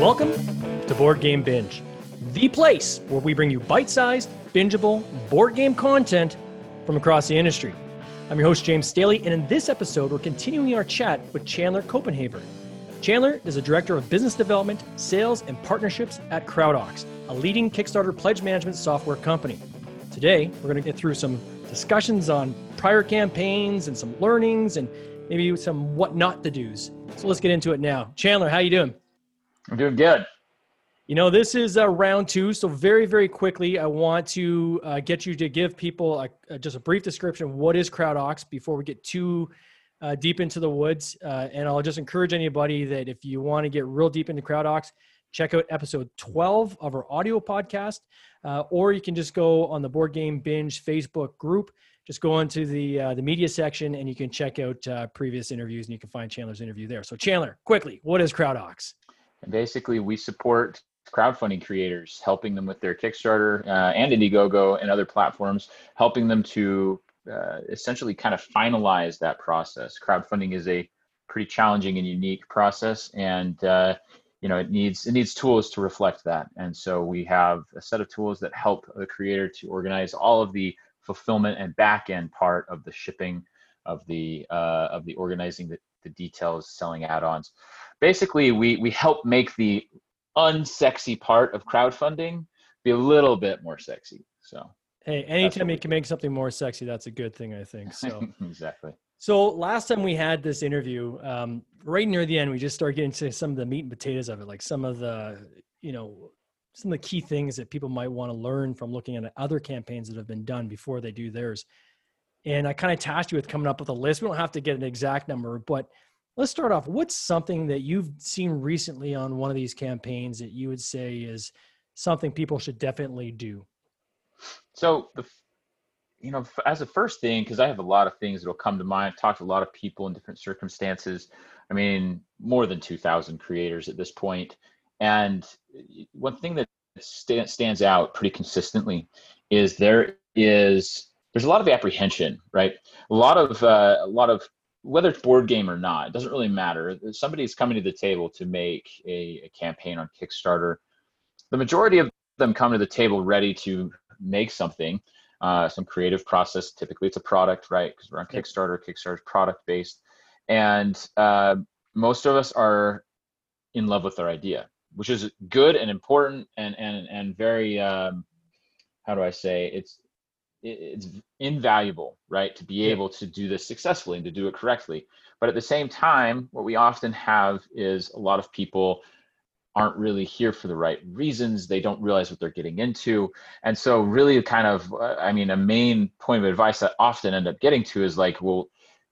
Welcome to Board Game Binge, the place where we bring you bite sized, bingeable board game content from across the industry. I'm your host, James Staley, and in this episode, we're continuing our chat with Chandler Copenhaver. Chandler is a director of business development, sales, and partnerships at CrowdOx, a leading Kickstarter pledge management software company. Today, we're going to get through some discussions on prior campaigns and some learnings and maybe some what not to do's. So let's get into it now. Chandler, how you doing? I'm doing good. You know, this is uh, round two. So, very, very quickly, I want to uh, get you to give people a, a, just a brief description. What is CrowdOx before we get too uh, deep into the woods? Uh, and I'll just encourage anybody that if you want to get real deep into CrowdOx, check out episode 12 of our audio podcast, uh, or you can just go on the Board Game Binge Facebook group. Just go into the uh, the media section and you can check out previous interviews and you can find Chandler's interview there. So, Chandler, quickly, what is CrowdOx? Basically, we support crowdfunding creators, helping them with their Kickstarter uh, and Indiegogo and other platforms, helping them to uh, essentially kind of finalize that process. Crowdfunding is a pretty challenging and unique process, and uh, you know it needs it needs tools to reflect that. And so we have a set of tools that help the creator to organize all of the fulfillment and back end part of the shipping of the uh, of the organizing the, the details, selling add-ons basically we we help make the unsexy part of crowdfunding be a little bit more sexy. So hey, anytime you can make something more sexy, that's a good thing, I think. So exactly. So last time we had this interview, um, right near the end, we just started getting to some of the meat and potatoes of it, like some of the, you know, some of the key things that people might want to learn from looking at other campaigns that have been done before they do theirs. And I kind of tasked you with coming up with a list. We don't have to get an exact number, but let's start off. What's something that you've seen recently on one of these campaigns that you would say is something people should definitely do? So the you know, as a first thing, because I have a lot of things that'll come to mind. I've talked to a lot of people in different circumstances. I mean, more than 2,000 creators at this point. And one thing that st- stands out pretty consistently is there is there's a lot of apprehension, right? A lot of uh, a lot of whether it's board game or not, it doesn't really matter. Somebody's coming to the table to make a, a, campaign on Kickstarter. The majority of them come to the table ready to make something, uh, some creative process. Typically, it's a product, right? Because we're on Kickstarter. Kickstarter is product based, and uh, most of us are in love with our idea, which is good and important and and and very. Um, how do I say? It's it's invaluable, right, to be able to do this successfully and to do it correctly. But at the same time, what we often have is a lot of people aren't really here for the right reasons. They don't realize what they're getting into. And so, really, kind of, uh, I mean, a main point of advice that often end up getting to is like, well,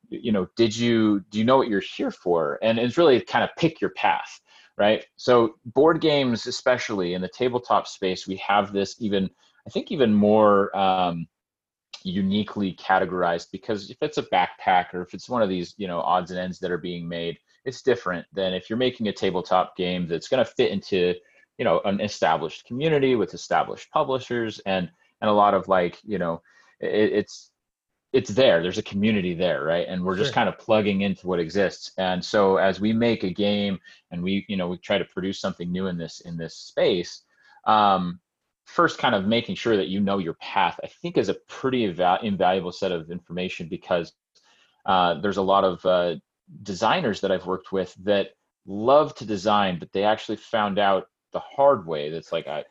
you know, did you, do you know what you're here for? And it's really kind of pick your path, right? So, board games, especially in the tabletop space, we have this even, I think, even more. Um, uniquely categorized because if it's a backpack or if it's one of these you know odds and ends that are being made it's different than if you're making a tabletop game that's going to fit into you know an established community with established publishers and and a lot of like you know it, it's it's there. There's a community there right? And we're just kind of plugging into what exists. And so as we make a game and we you know we try to produce something new in this in this space um first kind of making sure that you know your path i think is a pretty invaluable set of information because uh, there's a lot of uh, designers that i've worked with that love to design but they actually found out the hard way that's like I,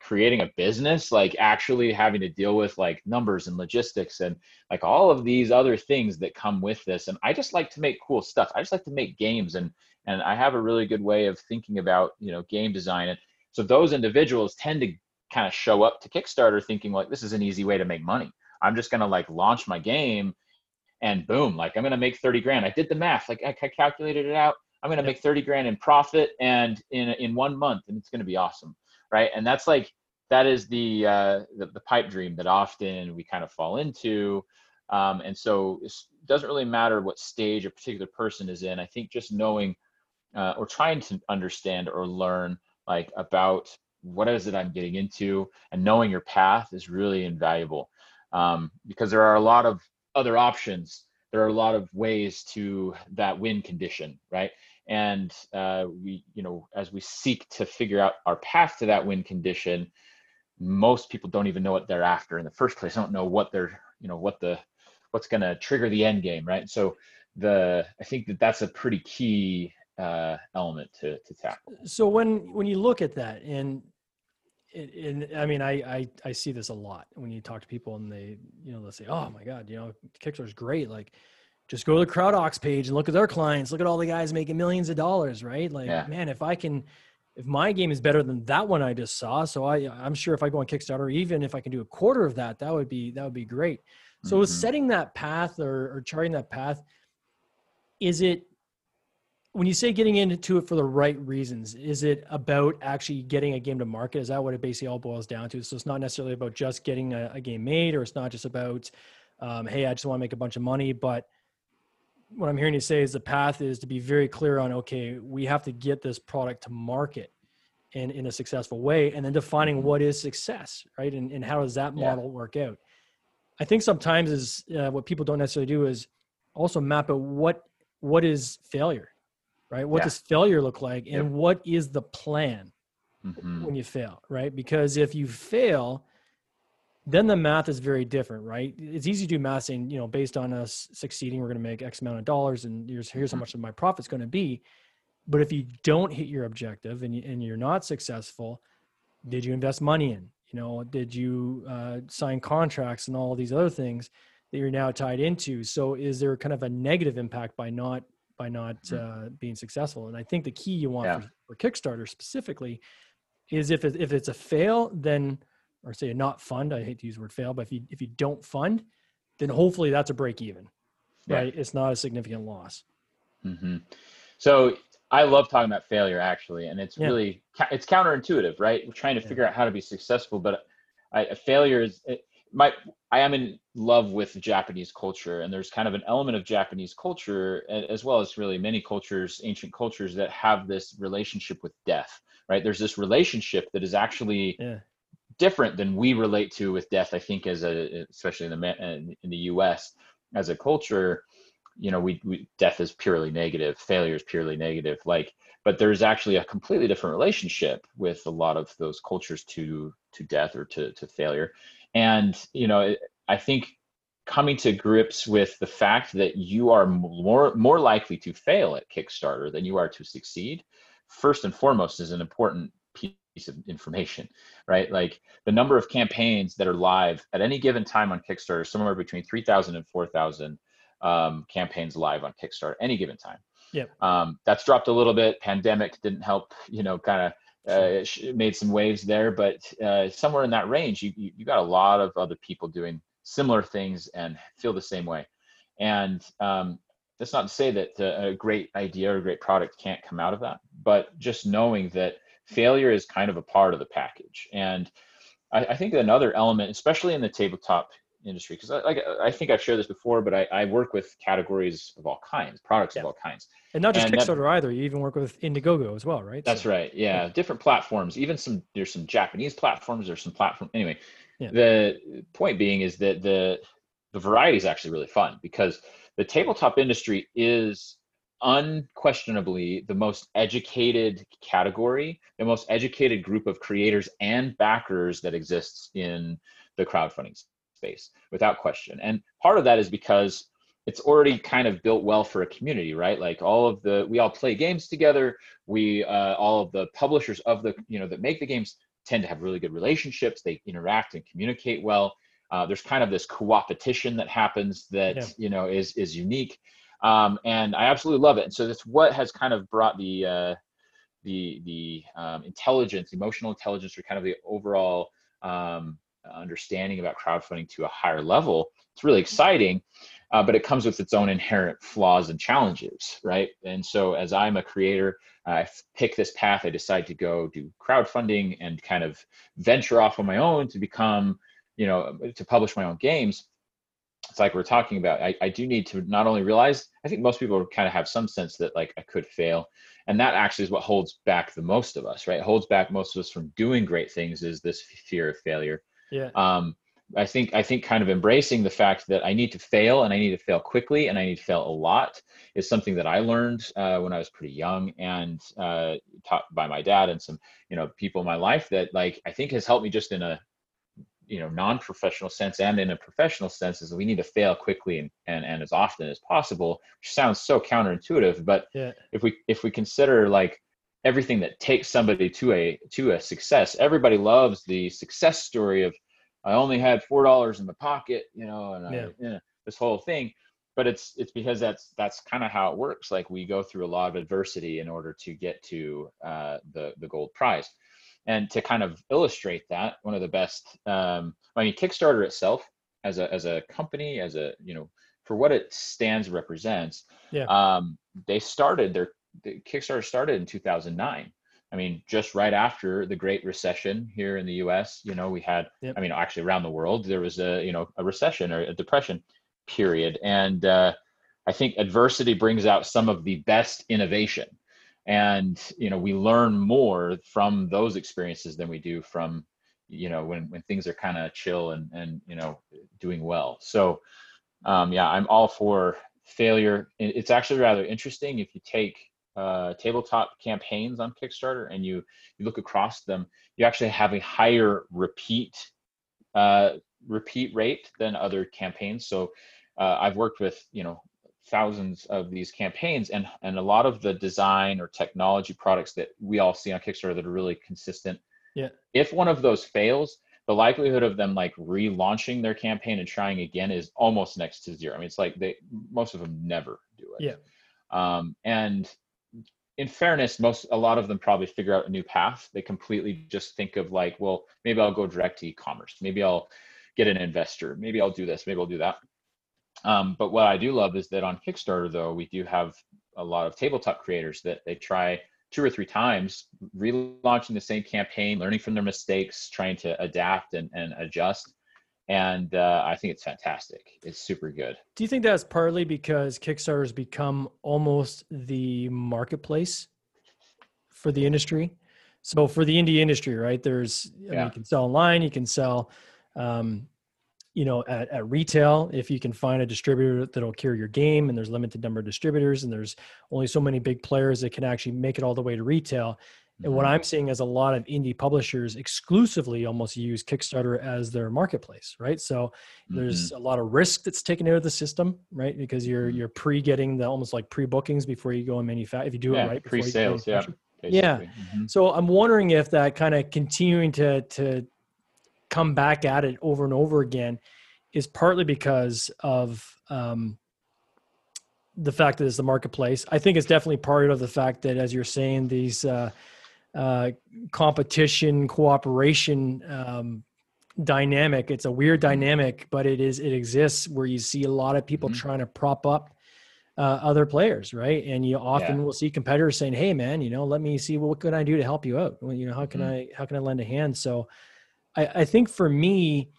creating a business like actually having to deal with like numbers and logistics and like all of these other things that come with this. And i just like to make cool stuff. I just like to make games and and i have a really good way of thinking about you know game design. And so those individuals tend to kind of show up to Kickstarter thinking like this is an easy way to make money. I'm just gonna like launch my game and boom, like I'm gonna make 30 grand. I did the math, like I calculated it out. I'm gonna make 30 grand in profit and in in one month, and it's gonna be awesome, right? And that's like that is the uh, the, the pipe dream that often we kind of fall into. Um, and so it doesn't really matter what stage a particular person is in. I think just knowing uh, or trying to understand or learn like about what is it I'm getting into, and knowing your path is really invaluable um, because there are a lot of other options there are a lot of ways to that win condition, right? And uh, we, you know, as we seek to figure out our path to that win condition, most people don't even know what they're after in the first place. Don't know what they're, you know, what the, what's going to trigger the end game, right? So the, I think that that's a pretty key uh, element to to tackle. So when when you look at that, and and I mean, I, I I see this a lot when you talk to people and they, you know, they'll say, "Oh my God, you know, Kickstarter's great." Like, just go to the CrowdOx page and look at their clients. Look at all the guys making millions of dollars, right? Like, yeah. man, if I can, if my game is better than that one I just saw, so I I'm sure if I go on Kickstarter, even if I can do a quarter of that, that would be that would be great. So mm-hmm. setting that path or, or charting that path, is it when you say getting into it for the right reasons, is it about actually getting a game to market? Is that what it basically all boils down to? So it's not necessarily about just getting a, a game made, or it's not just about, um, hey, I just want to make a bunch of money. But what I'm hearing you say is the path is to be very clear on, okay, we have to get this product to market in, in a successful way, and then defining mm-hmm. what is success, right? And, and how does that model yeah. work out? I think sometimes is uh, what people don't necessarily do is also map out what what is failure right? What yeah. does failure look like? And yep. what is the plan mm-hmm. when you fail, right? Because if you fail, then the math is very different, right? It's easy to do math saying, you know, based on us succeeding, we're going to make X amount of dollars and here's, here's how mm-hmm. much of my profit's going to be. But if you don't hit your objective and, you, and you're not successful, did you invest money in? You know, did you uh, sign contracts and all these other things that you're now tied into? So is there kind of a negative impact by not by not mm-hmm. uh, being successful. And I think the key you want yeah. for, for, Kickstarter specifically is if it, if it's a fail, then or say a not fund. I hate to use the word fail, but if you if you don't fund, then hopefully that's a break even, yeah. right? It's not a significant loss. Mm-hmm. So I love talking about failure actually, and it's yeah. really it's counterintuitive, right? We're trying to figure out how to be successful, but I, a failure is my I am in love with Japanese culture, and there's kind of an element of Japanese culture, as well as really many cultures, ancient cultures, that have this relationship with death. Right? There's this relationship that is actually yeah. different than we relate to with death. I think, as a especially in the in the U.S. as a culture, you know, we, we death is purely negative, failure is purely negative. Like, but there's actually a completely different relationship with a lot of those cultures to to death or to to failure and, you know, I think coming to grips with the fact that you are more more likely to fail at Kickstarter than you are to succeed, first and foremost is an important piece of information, right? Like the number of campaigns that are live at any given time on Kickstarter, somewhere between 3,000 and 4,000 um, campaigns live on Kickstarter any given time. Yeah. Um, that's dropped a little bit. Pandemic didn't help, you know, kind of uh, made some waves there, but uh, somewhere in that range, you, you, you got a lot of other people doing similar things and feel the same way. And um, that's not to say that a great idea or a great product can't come out of that, but just knowing that failure is kind of a part of the package. And I, I think another element, especially in the tabletop industry because I, like I think I've shared this before, but I, I work with categories of all kinds, products yeah. of all kinds, and not just and Kickstarter that, either. You even work with Indiegogo as well, right? That's so, right. Yeah. yeah, different platforms. Even some there's some Japanese platforms. There's some platform. Anyway, yeah. the point being is that the the variety is actually really fun because the tabletop industry is unquestionably the most educated category, the most educated group of creators and backers that exists in the crowdfunding space without question. And part of that is because it's already kind of built well for a community, right? Like all of the, we all play games together. We, uh, all of the publishers of the, you know, that make the games tend to have really good relationships. They interact and communicate well. Uh, there's kind of this co-opetition that happens that yeah. you know is is unique, um, and I absolutely love it. And so that's what has kind of brought the uh, the the um, intelligence, emotional intelligence, or kind of the overall um, understanding about crowdfunding to a higher level. It's really exciting, uh, but it comes with its own inherent flaws and challenges, right? And so, as I'm a creator, I pick this path. I decide to go do crowdfunding and kind of venture off on my own to become, you know, to publish my own games. It's like we're talking about. I, I do need to not only realize. I think most people kind of have some sense that like I could fail, and that actually is what holds back the most of us, right? Holds back most of us from doing great things is this fear of failure yeah. Um, I think I think kind of embracing the fact that I need to fail and I need to fail quickly and I need to fail a lot is something that I learned uh, when I was pretty young and uh, taught by my dad and some you know people in my life that like I think has helped me just in a you know non-professional sense and in a professional sense is that we need to fail quickly and, and and as often as possible which sounds so counterintuitive but yeah. if we if we consider like everything that takes somebody to a to a success everybody loves the success story of I only had four dollars in the pocket, you know, and yeah. I, you know, this whole thing. But it's it's because that's that's kind of how it works. Like we go through a lot of adversity in order to get to uh, the the gold prize. And to kind of illustrate that, one of the best, um, I mean, Kickstarter itself as a as a company, as a you know, for what it stands represents, yeah. um, they started their the Kickstarter started in 2009 I mean, just right after the Great Recession here in the U.S., you know, we had, yep. I mean, actually around the world, there was a, you know, a recession or a depression period, and uh, I think adversity brings out some of the best innovation, and you know, we learn more from those experiences than we do from, you know, when when things are kind of chill and and you know, doing well. So, um, yeah, I'm all for failure. It's actually rather interesting if you take uh, tabletop campaigns on Kickstarter and you you look across them, you actually have a higher repeat uh, repeat rate than other campaigns. So uh, I've worked with you know thousands of these campaigns and and a lot of the design or technology products that we all see on Kickstarter that are really consistent. Yeah. If one of those fails, the likelihood of them like relaunching their campaign and trying again is almost next to zero. I mean, it's like they most of them never do it. Yeah. Um, and in fairness, most a lot of them probably figure out a new path. They completely just think of like, well, maybe I'll go direct to e-commerce. Maybe I'll get an investor. Maybe I'll do this. Maybe I'll do that. Um, but what I do love is that on Kickstarter, though, we do have a lot of tabletop creators that they try two or three times, relaunching the same campaign, learning from their mistakes, trying to adapt and, and adjust and uh, I think it's fantastic. It's super good. Do you think that's partly because Kickstarter has become almost the marketplace for the industry? So for the indie industry, right? There's yeah. mean, you can sell online, you can sell, um, you know, at, at retail if you can find a distributor that'll carry your game, and there's limited number of distributors, and there's only so many big players that can actually make it all the way to retail. And what mm-hmm. I'm seeing is a lot of indie publishers exclusively almost use Kickstarter as their marketplace, right? So mm-hmm. there's a lot of risk that's taken out of the system, right? Because you're mm-hmm. you're pre-getting the almost like pre-bookings before you go and manufacture. If you do yeah, it right, pre-sales, yeah. Basically. Yeah. Mm-hmm. So I'm wondering if that kind of continuing to to come back at it over and over again is partly because of um, the fact that it's the marketplace. I think it's definitely part of the fact that, as you're saying, these uh, uh, competition cooperation um, dynamic. It's a weird mm-hmm. dynamic, but it is it exists where you see a lot of people mm-hmm. trying to prop up uh, other players, right? And you often yeah. will see competitors saying, "Hey, man, you know, let me see what can I do to help you out. Well, you know, how can mm-hmm. I how can I lend a hand?" So, I, I think for me,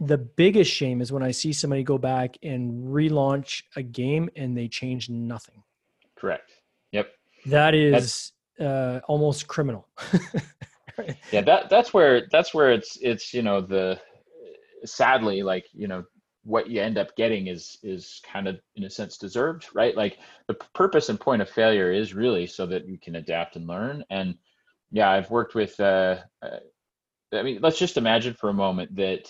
the biggest shame is when I see somebody go back and relaunch a game and they change nothing. Correct. Yep. That is That's, uh, almost criminal. yeah, that that's where that's where it's it's you know the sadly like you know what you end up getting is is kind of in a sense deserved right? Like the purpose and point of failure is really so that you can adapt and learn. And yeah i've worked with uh, uh, i mean let's just imagine for a moment that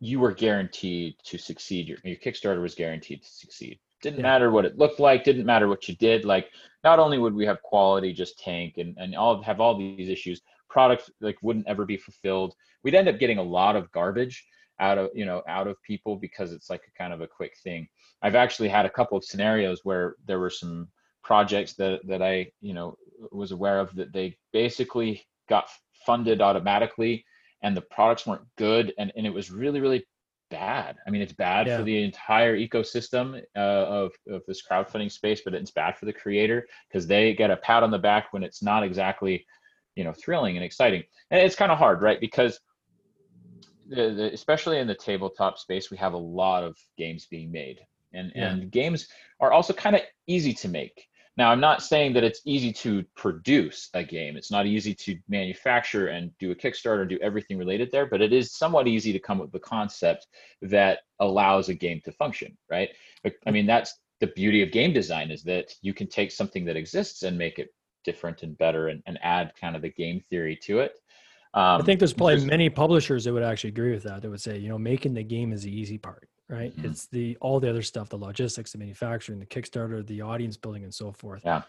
you were guaranteed to succeed. Your, your kickstarter was guaranteed to succeed didn't yeah. matter what it looked like didn't matter what you did like not only would we have quality just tank and, and all have all these issues products like wouldn't ever be fulfilled we'd end up getting a lot of garbage out of you know out of people because it's like a kind of a quick thing i've actually had a couple of scenarios where there were some projects that that i you know was aware of that they basically got funded automatically and the products weren't good and, and it was really really bad. I mean, it's bad yeah. for the entire ecosystem uh, of, of this crowdfunding space, but it's bad for the creator because they get a pat on the back when it's not exactly, you know, thrilling and exciting. And it's kind of hard, right? Because the, the, especially in the tabletop space, we have a lot of games being made, and yeah. and games are also kind of easy to make. Now i'm not saying that it's easy to produce a game. It's not easy to manufacture and do a kickstarter and do everything related there but it is somewhat easy to come up with a concept that allows a game to function right? I mean that's the beauty of game design is that you can take something that exists and make it different and better and, and add kind of the game theory to it. Um, I think there's probably many publishers that would actually agree with that. That would say, you know, making the game is the easy part, right? Mm-hmm. It's the all the other stuff, the logistics, the manufacturing, the Kickstarter, the audience building, and so forth. Yeah.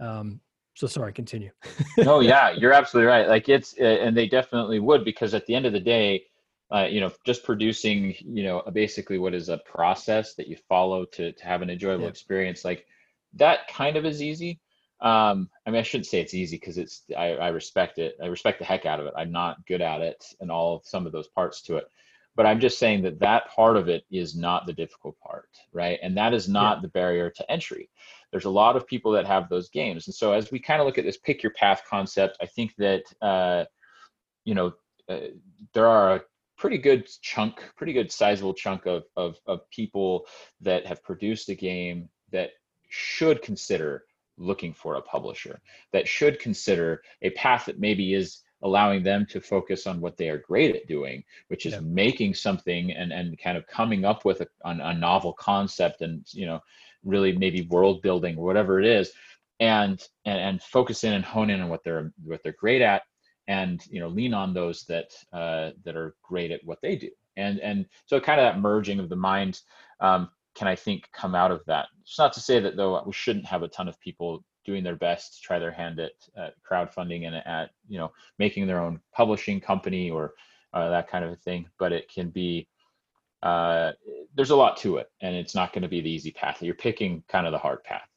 Um, so sorry, continue. no, yeah, you're absolutely right. Like it's, and they definitely would because at the end of the day, uh, you know, just producing, you know, basically what is a process that you follow to to have an enjoyable yeah. experience, like that kind of is easy um, I mean, I shouldn't say it's easy because it's I, I respect it. I respect the heck out of it. I'm not good at it and all of some of those parts to it, but I'm just saying that that part of it is not the difficult part, right? And that is not yeah. the barrier to entry. There's a lot of people that have those games, and so as we kind of look at this pick your path concept, I think that uh, you know uh, there are a pretty good chunk, pretty good sizable chunk of, of of people that have produced a game that should consider looking for a publisher that should consider a path that maybe is allowing them to focus on what they are great at doing, which is yeah. making something and, and kind of coming up with a, a novel concept and, you know, really maybe world building or whatever it is and, and, and focus in and hone in on what they're, what they're great at and, you know, lean on those that, uh, that are great at what they do. And, and so kind of that merging of the mind um, can I think come out of that? It's not to say that though we shouldn't have a ton of people doing their best to try their hand at, at crowdfunding and at you know making their own publishing company or uh, that kind of a thing. But it can be uh, there's a lot to it, and it's not going to be the easy path. You're picking kind of the hard path.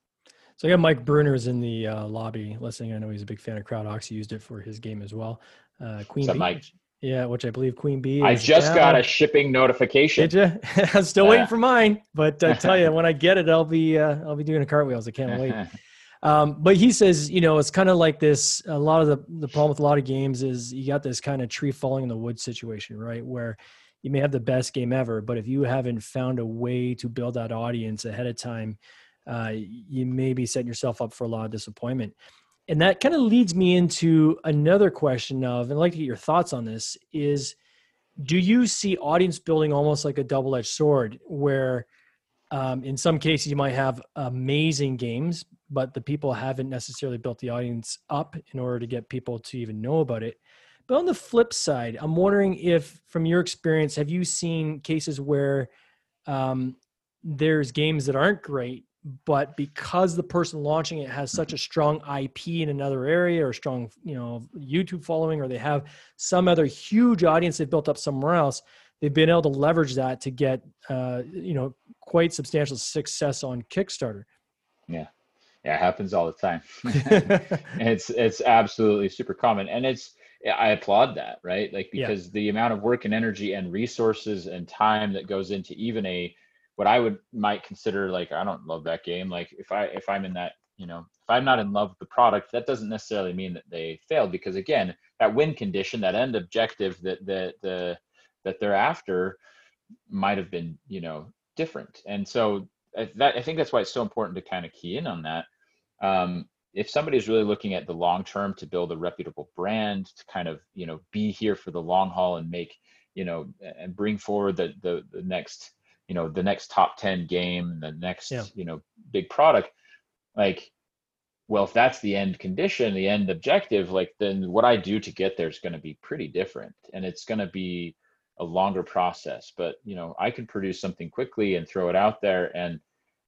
So I got Mike Brunner's in the uh, lobby listening. I know he's a big fan of CrowdOx. He used it for his game as well. Uh, Queen What's Mike? Yeah, which I believe Queen Bee. I just down. got a shipping notification. Did you? I'm still waiting for mine, but I tell you, when I get it, I'll be uh, I'll be doing a cartwheels. I can't wait. Um, but he says, you know, it's kind of like this. A lot of the the problem with a lot of games is you got this kind of tree falling in the woods situation, right? Where you may have the best game ever, but if you haven't found a way to build that audience ahead of time, uh, you may be setting yourself up for a lot of disappointment and that kind of leads me into another question of and i'd like to get your thoughts on this is do you see audience building almost like a double-edged sword where um, in some cases you might have amazing games but the people haven't necessarily built the audience up in order to get people to even know about it. But on the flip side i'm wondering if from your experience have you seen cases where um, there's games that aren't great but because the person launching it has such a strong IP in another area or strong, you know, YouTube following, or they have some other huge audience they've built up somewhere else, they've been able to leverage that to get, uh, you know, quite substantial success on Kickstarter. Yeah, yeah, it happens all the time. it's it's absolutely super common, and it's I applaud that, right? Like because yeah. the amount of work and energy and resources and time that goes into even a what I would might consider like I don't love that game. Like if I if I'm in that you know if I'm not in love with the product, that doesn't necessarily mean that they failed because again that win condition, that end objective that that the that they're after might have been you know different. And so that I think that's why it's so important to kind of key in on that. Um, if somebody's really looking at the long term to build a reputable brand to kind of you know be here for the long haul and make you know and bring forward the the, the next you know the next top 10 game the next yeah. you know big product like well if that's the end condition the end objective like then what i do to get there is going to be pretty different and it's going to be a longer process but you know i can produce something quickly and throw it out there and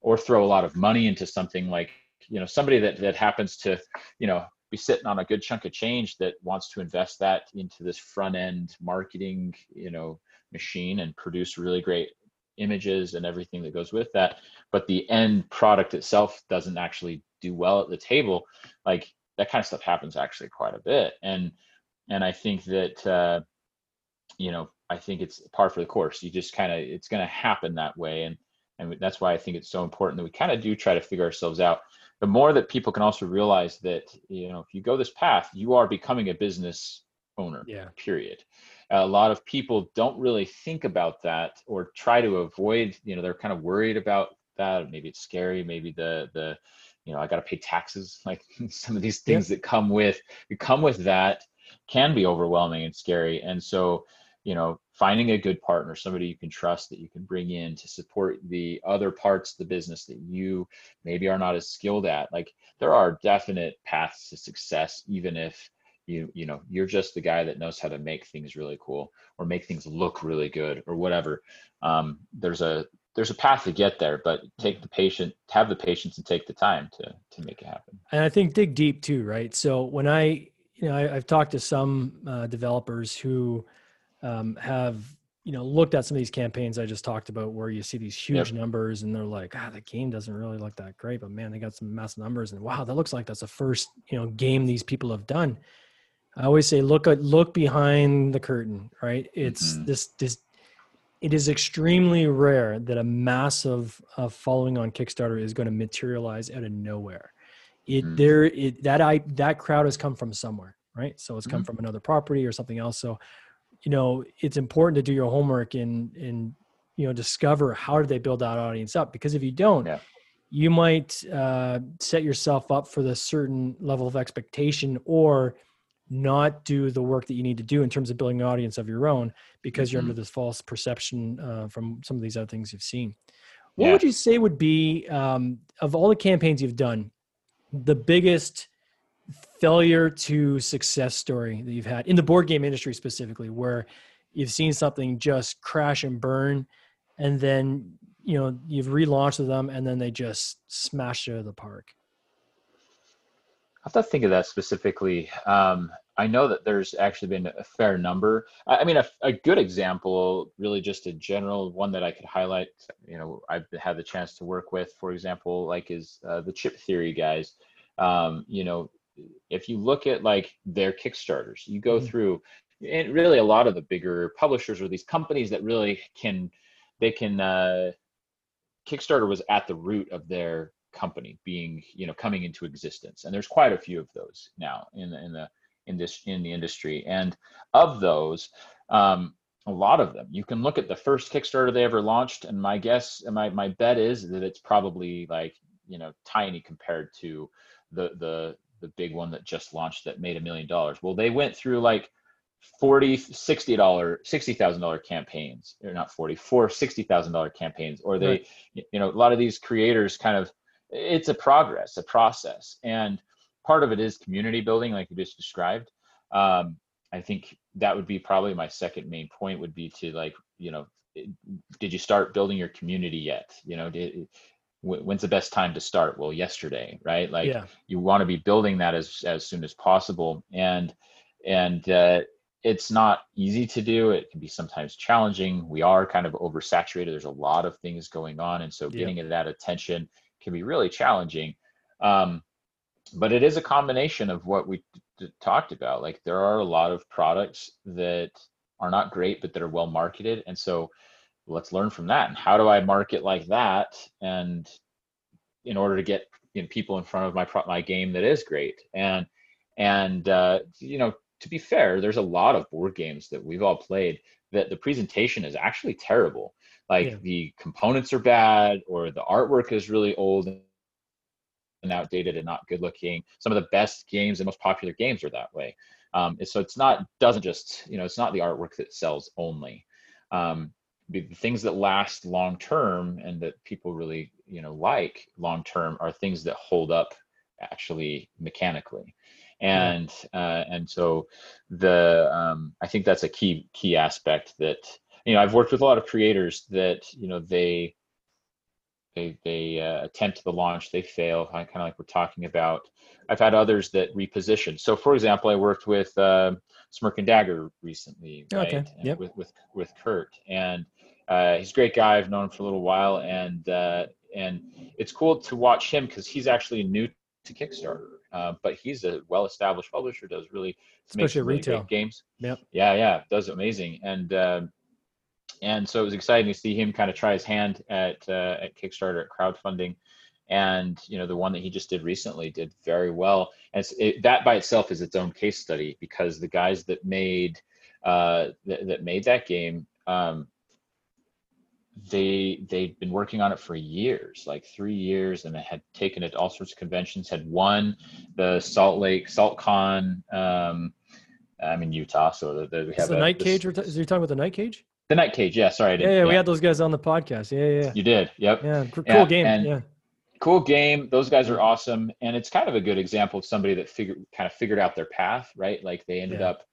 or throw a lot of money into something like you know somebody that that happens to you know be sitting on a good chunk of change that wants to invest that into this front end marketing you know machine and produce really great images and everything that goes with that but the end product itself doesn't actually do well at the table like that kind of stuff happens actually quite a bit. And and i think that uh you know i think it's par for the course. You just kind of it's going to happen that way. And and that's why i think it's so important that we kind of do try to figure ourselves out. The more that people can also realize that you know if you go this path you are becoming a business owner yeah. period. A lot of people don't really think about that or try to avoid you know they're kind of worried about that. Maybe it's scary. Maybe the the you know i got to pay taxes. Like some of these things yeah. that come with come with that can be overwhelming and scary. And so you know finding a good partner somebody you can trust that you can bring in to support the other parts of the business that you maybe are not as skilled at. Like there are definite paths to success even if you you know you're just the guy that knows how to make things really cool or make things look really good or whatever. Um, there's a there's a path to get there but take the patient have the patience and take the time to to make it happen. And i think dig deep too right? So when i you know I, have talked to some uh, developers who um, have you know looked at some of these campaigns I just talked about where you see these huge yep. numbers and they're like, ah, the game doesn't really look that great, but man, they got some massive numbers and wow, that looks like that's the first you know game these people have done. I always say look at look behind the curtain, right? It's mm-hmm. this this it is extremely rare that a massive uh, following on Kickstarter is going to materialize out of nowhere. It mm-hmm. there it that I that crowd has come from somewhere, right? So it's come mm-hmm. from another property or something else. So you know it's important to do your homework and and you know discover how did they build that audience up because if you don't yeah. you might uh, set yourself up for the certain level of expectation or not do the work that you need to do in terms of building an audience of your own because mm-hmm. you're under this false perception uh, from some of these other things you've seen what yeah. would you say would be um, of all the campaigns you've done the biggest failure to success story that you've had in the board game industry specifically where you've seen something just crash and burn and then you know you've relaunched them and then they just smash it out of the park? I have to think of that specifically. Um, i know that there's actually been a fair number. I, mean a, a, good example really just a general one that i could highlight you know i've had the chance to work with for example like is uh, the chip theory guys. Um, you know if you look at like their kickstarters you go mm-hmm. through and really a lot of the bigger publishers or these companies that really can they can uh kickstarter was at the root of their company being you know coming into existence and there's quite a few of those now in the in the in this in the industry and of those um a lot of them you can look at the first kickstarter they ever launched and my guess my my bet is that it's probably like you know tiny compared to the the the big one that just launched that made a million dollars. Well, they went through like 40 60 dollar 60 thousand dollar campaigns or not 40 four 60 thousand dollar campaigns or they right. you know a lot of these creators kind of it's a progress a process and part of it is community building like you just described um, i think that would be probably my second main point would be to like you know did you start building your community yet you know did, when's the best time to start? Well yesterday right? Like yeah. you want to be building that as as soon as possible. And and uh, it's not easy to do. It can be sometimes challenging. We are kind of oversaturated. There's a lot of things going on. And so getting yeah. that attention can be really challenging. Um, but it is a combination of what we t- talked about. Like there are a lot of products that are not great but that are well marketed. And so let's learn from that. And how do i market like that? And in order to get you know, people in front of my my game that is great. And and uh, you know to be fair there's a lot of board games that we've all played that the presentation is actually terrible. Like yeah. the components are bad or the artwork is really old and outdated and not good looking. Some of the best games and most popular games are that way. Um, so it's not doesn't just you know it's not the artwork that sells only. Um, the things that last long term and that people really you know like long term are things that hold up actually mechanically and yeah. uh, and so the um, i think that's a key key aspect that you know i've worked with a lot of creators that you know they they they uh, attempt the launch they fail kind of like we're talking about i've had others that reposition so for example i worked with uh, smirk and dagger recently right okay. yep. with with with Curt and uh, he's a great guy. I've known him for a little while, and uh, and it's cool to watch him because he's actually new to Kickstarter, uh, but he's a well-established publisher. Does really especially really retail games. Yep. Yeah, yeah, does amazing, and uh, and so it was exciting to see him kind of try his hand at uh, at Kickstarter at crowdfunding. And you know the one that he just did recently did very well, and it, that by itself is its own case study because the guys that made uh, th- that made that game um, they they'd been working on it for years, like three years, and they had taken it to all sorts of conventions. Had won the Salt Lake SaltCon. Um, I'm in Utah, so the, the, we have the a, night this- cage. We're t- is you talking about the night cage? The night cage, yeah. Sorry, I Yeah, didn't. yeah, we had those guys on the podcast. Yeah, yeah, You did. Yep. yeah. Cool Yeah, game. and- yeah. Cool game. Those guys are awesome, and it's kind of a good example of somebody that figured kind of figured out their path, right? Like they ended Yeah. up.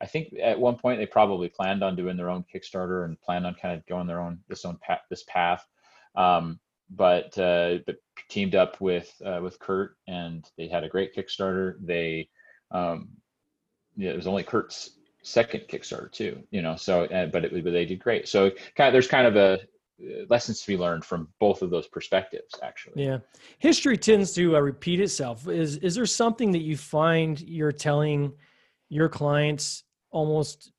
I think at one point they probably planned on doing their own Kickstarter and planned on kind of going their own this own path, this path. Um, but uh, but teamed up with uh, with Curt, and they had a great Kickstarter. They um, yeah, it was only Curt's second Kickstarter too, you know. So, uh, but, it, but they did great. So, kind of, there's kind of a uh, lessons to be learned from both of those perspectives, actually. Yeah, history tends to uh, repeat itself. Is is there something that you find you're telling your clients almost,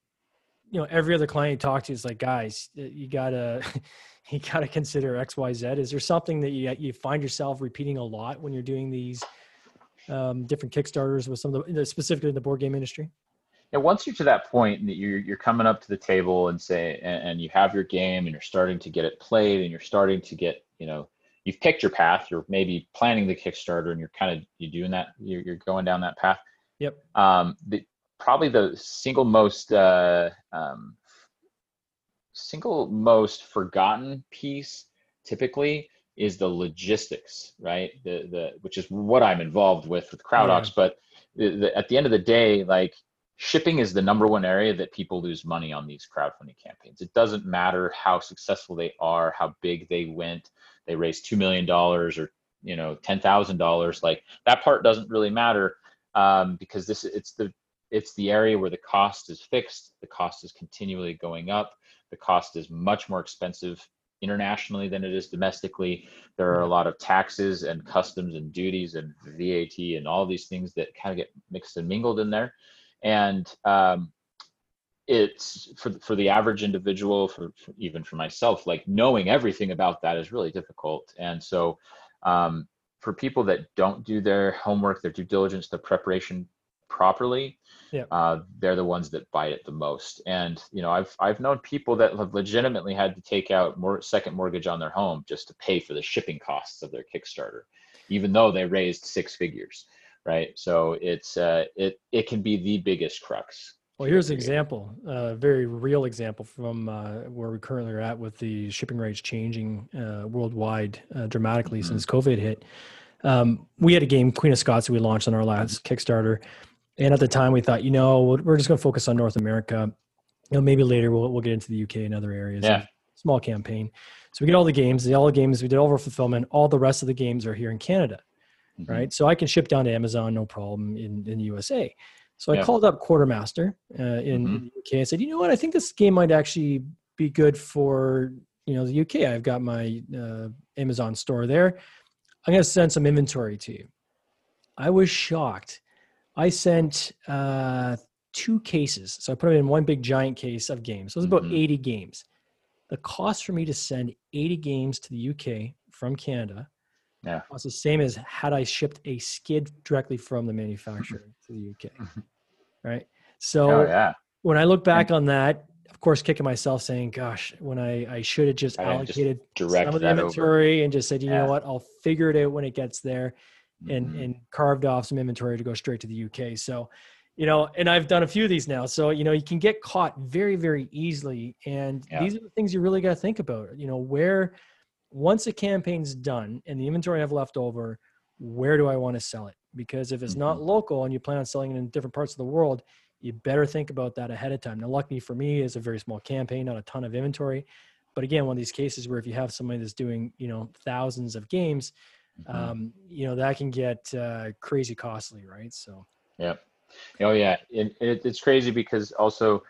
you know, every other client you talk to is like, guys, you gotta you gotta consider X, Y, Z. Is there something that you you find yourself repeating a lot when you're doing these um, different Kickstarters with some of the specifically in the board game industry? And once you're to that point that you're you're coming up to the table and say and, and you have your game and you're starting to get it played and you're starting to get you know you've picked your path you're maybe planning the kickstarter and you're kind of you're doing that you're, you're going down that path. Yep. um the probably the single most uh um single most forgotten piece typically is the logistics right? The the which is what i'm involved with with crowdox but the, the, at the end of the day like shipping is the number one area that people lose money on these crowdfunding campaigns. It doesn't matter how successful they are, how big they went, they raised two million dollars or you know ten thousand dollars. Like that part doesn't really matter um, because this it's the it's the area where the cost is fixed. The cost is continually going up. The cost is much more expensive internationally than it is domestically. There are a lot of taxes and customs and duties and VAT and all these things that kind of get mixed and mingled in there and um, it's for for the average individual for, for, even for myself like knowing everything about that is really difficult. And so um, for people that don't do their homework their due diligence their preparation properly Yeah. uh, they're the ones that bite it the most. And you know i've i've known people that have legitimately had to take out more second mortgage on their home just to pay for the shipping costs of their kickstarter even though they raised six figures right so it's uh it it can be the biggest crux Well, here's an example, a very real example from uh, where we currently are at with the shipping rates changing uh, worldwide uh, dramatically Mhm. since COVID hit. Um, we had a game, Queen of Scots, that we launched on our last Kickstarter, and at the time we thought, you know, we're we're just going to focus on North America. You know, maybe later we'll we'll get into the UK and other areas. Yeah. Small campaign. So we get all the games, the all the games, we did all our fulfillment. All the rest of the games are here in Canada Mhm. right? So I can ship down to Amazon no problem in, in the USA. So I Yeah. called up Quartermaster uh, in, Mhm. the UK and said, you know what, I think this game might actually be good for you know the UK. I've got my uh, Amazon store there. I'm going to send some inventory to you. I was shocked. I sent uh, two cases, so I put them in one big giant case of games. So it was about Mhm. 80 games. The cost for me to send 80 games to the UK from Canada Yeah. was the same as had I shipped a skid directly from the manufacturer to the UK. Right. So oh yeah when I look back on that, of course, kicking myself saying, gosh, when I, I should have just just allocated direct some of the that over. inventory and just said, you Yeah. know what, I'll figure it out when it gets there and, Mhm. and carved off some inventory to go straight to the UK. So, you know, and I've done a few of these now. So, you know, you can get caught very, very easily. And Yeah. these are the things you really got to think about. You know, where once a campaign's done and the inventory I have left over, where do I want to sell it? Because if it's not Mhm. local and you plan on selling it in different parts of the world, you better think about that ahead of time. Now, luckily for me, it's a very small campaign, not a ton of inventory. But again, one of these cases where if you have somebody that's doing, you know, thousands of games, Mhm. um, you know, that can get uh, crazy costly, right? So, Yep. Oh yeah, it, it, it's crazy because also,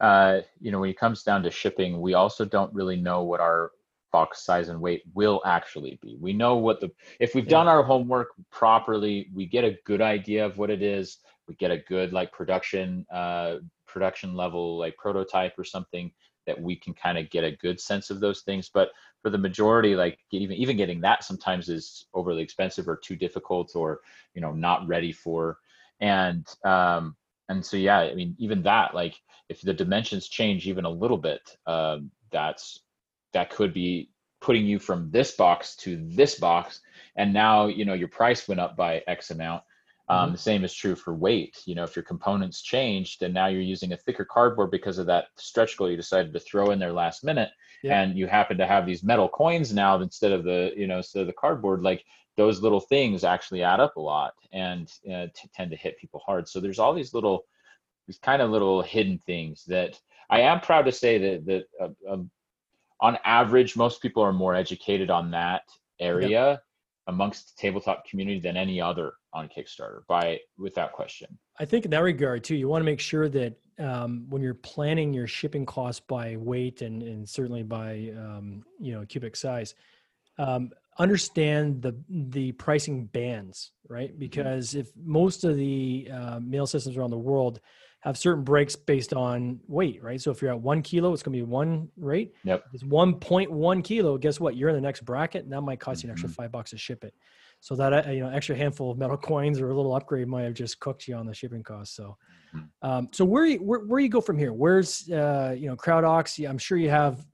uh, you know, when it comes down to shipping, we also don't really know what our box size and weight will actually be. We know what the if we've Yeah. done our homework properly, we get a good idea of what it is. We get a good like production uh, production level like prototype or something that we can kind of get a good sense of those things. But for the majority, like even even getting that sometimes is overly expensive or too difficult or you know not ready for and um and so yeah i mean even that like if the dimensions change even a little bit um that's that could be putting you from this box to this box and now you know your price went up by x amount um, mm-hmm. the same is true for weight you know if your components changed and now you're using a thicker cardboard because of that stretch goal you decided to throw in there last minute yeah. and you happen to have these metal coins now instead of the you know instead of the cardboard like those little things actually add up a lot and uh, t- tend to hit people hard so there's all these little these kind of little hidden things that i am proud to say that that uh, uh, on average most people are more educated on that area yeah. amongst the tabletop community than any other on kickstarter by without question i think in that regard too you want to make sure that um, when you're planning your shipping costs by weight and, and certainly by um, you know cubic size um, understand the the pricing bands right mm-hmm. because if most of the uh, mail systems around the world have certain breaks based on weight right so if you're at one kilo it's going to be one rate yep if it's 1.1 kilo guess what you're in the next bracket and that might cost you an extra mm-hmm. five bucks to ship it so that uh, you know extra handful of metal coins or a little upgrade might have just cooked you on the shipping cost so mm-hmm. um, so where, where where you go from here where's uh, you know CrowdOx i'm sure you have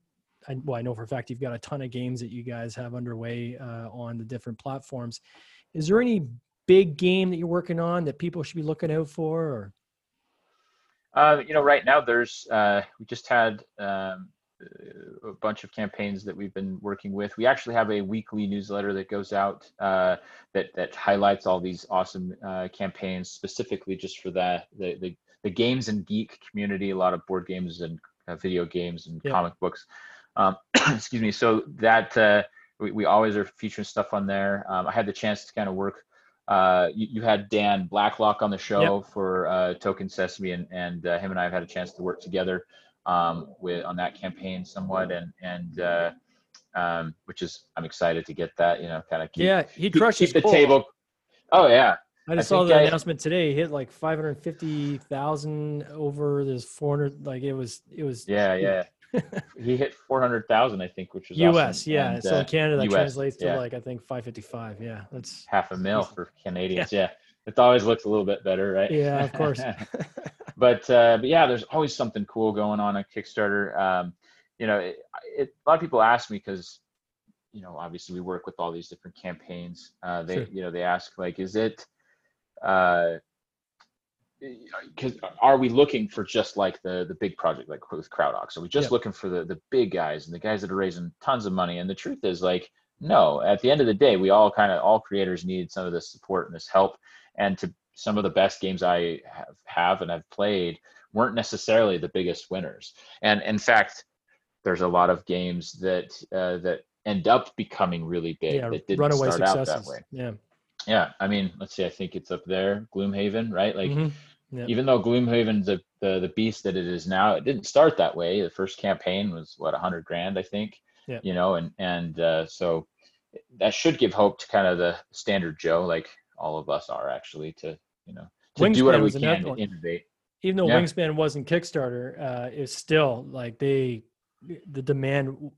I, well, I know for a fact you've got a ton of games that you guys have underway uh, on the different platforms. Is there any big game that you're working on that people should be looking out for? Or? Uh, you know, right now there's uh, we just had um, a bunch of campaigns that we've been working with. We actually have a weekly newsletter that goes out uh, that that highlights all these awesome uh, campaigns specifically just for that the, the the games and geek community. A lot of board games and uh, video games and comic books. Um, excuse me. So that uh, we, we always are featuring stuff on there. Um, I had the chance to kind of work. Uh, you, you, had Dan Blacklock on the show yep. for uh, Token Sesame, and, and uh, him and I have had a chance to work together um, with on that campaign somewhat, and and uh, um, which is I'm excited to get that. You know, kind of yeah, he crushed keep, keep the table. Oh yeah, I just I saw the I, announcement today. He hit like 550,000 over this 400. Like it was, it was. Yeah, yeah he hit 400,000, I think, which was US. Awesome. Yeah. And, so in uh, Canada, that US, translates to yeah. like, I think 555. Yeah. That's half a mil for Canadians. Yeah. yeah. It always looks a little bit better, right? Yeah, of course. but, uh, but yeah, there's always something cool going on on Kickstarter. Um, you know, it, it, a lot of people ask me because, you know, obviously we work with all these different campaigns. Uh, they, sure. you know, they ask like, is it, uh, because are we looking for just like the the big project like with CrowdOx? Are we just looking for the the big guys and the guys that are raising tons of money? And the truth is like no. At the end of the day, we all kind of all creators need some of this support and this help. And to some of the best games I have have and have played weren't necessarily the biggest winners. And in fact, there's a lot of games that uh, that end up becoming really big yeah, that didn't start successes. out that way. Yeah. Yeah, I mean, let's see. I think it's up there, Gloomhaven, right? Like, mm-hmm Yep. Even though Gloomhaven, the, the the beast that it is now, it didn't start that way. The first campaign was what a hundred grand, I think. Yeah. You know, and and uh, so that should give hope to kind of the standard Joe, like all of us are actually, to you know to Wingspan do whatever we can to innovate. Even though yeah. Wingspan wasn't Kickstarter, uh, it's still like they the demand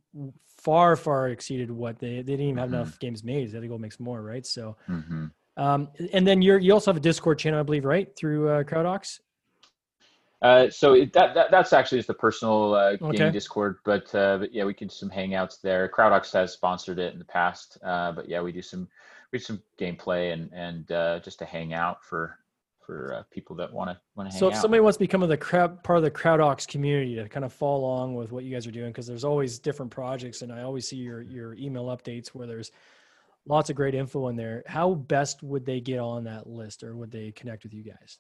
far far exceeded what they they didn't even have mm-hmm. enough games made. They had to go make some more, right? So. Mm-hmm. Um, and then you're you also have a Discord channel, I believe, right, through uh, CrowdOx. Uh, so it, that, that that's actually just the personal uh, gaming okay. Discord, but uh, but yeah, we can do some hangouts there. CrowdOx has sponsored it in the past, uh, but yeah, we do some we do some gameplay and and uh, just to hang out for for uh, people that want to want to hang out. so if somebody wants to become the crowd part of the CrowdOx community to kind of follow along with what you guys are doing because there's always different projects and i always see your your email updates where there's lots of great info in there. How best would they get on that list, or would they connect with you guys?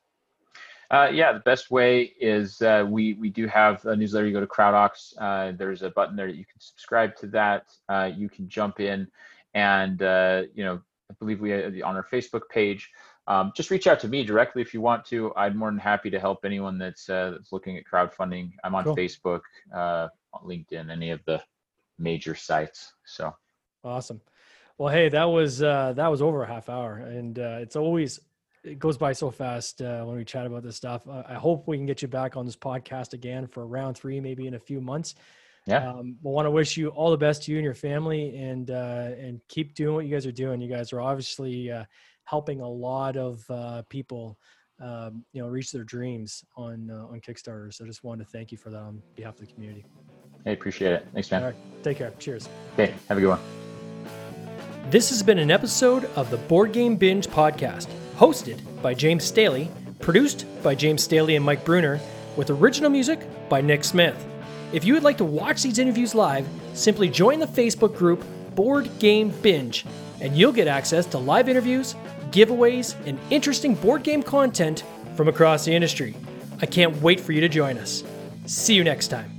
Uh, yeah, the best way is uh, we we do have a newsletter. You go to CrowdOx. Uh, there's a button there that you can subscribe to that. Uh, you can jump in, and uh, you know, I believe we uh, on our Facebook page. Um, just reach out to me directly if you want to. I'm more than happy to help anyone that's that's looking at crowdfunding. I'm on cool. Facebook, LinkedIn, any of the major sites. So awesome. Well, hey, that was uh, that was over a half hour, and uh, it's always it goes by so fast uh, when we chat about this stuff. I hope we can get you back on this podcast again for round three, maybe in a few months. Yeah. Um, I want to wish you all the best to you and your family, and uh, and keep doing what you guys are doing. You guys are obviously uh, helping a lot of uh, people, um, you know, reach their dreams on uh, on Kickstarter. So I just wanted to thank you for that on behalf of the community. Hey, appreciate it. Thanks, man. All right. Take care. Cheers. Okay. Have a good one. This has been an episode of the Board Game Binge podcast, hosted by James Staley, produced by James Staley and Mike Bruner, with original music by Nick Smith. If you would like to watch these interviews live, simply join the Facebook group Board Game Binge, and you'll get access to live interviews, giveaways, and interesting board game content from across the industry. I can't wait for you to join us. See you next time.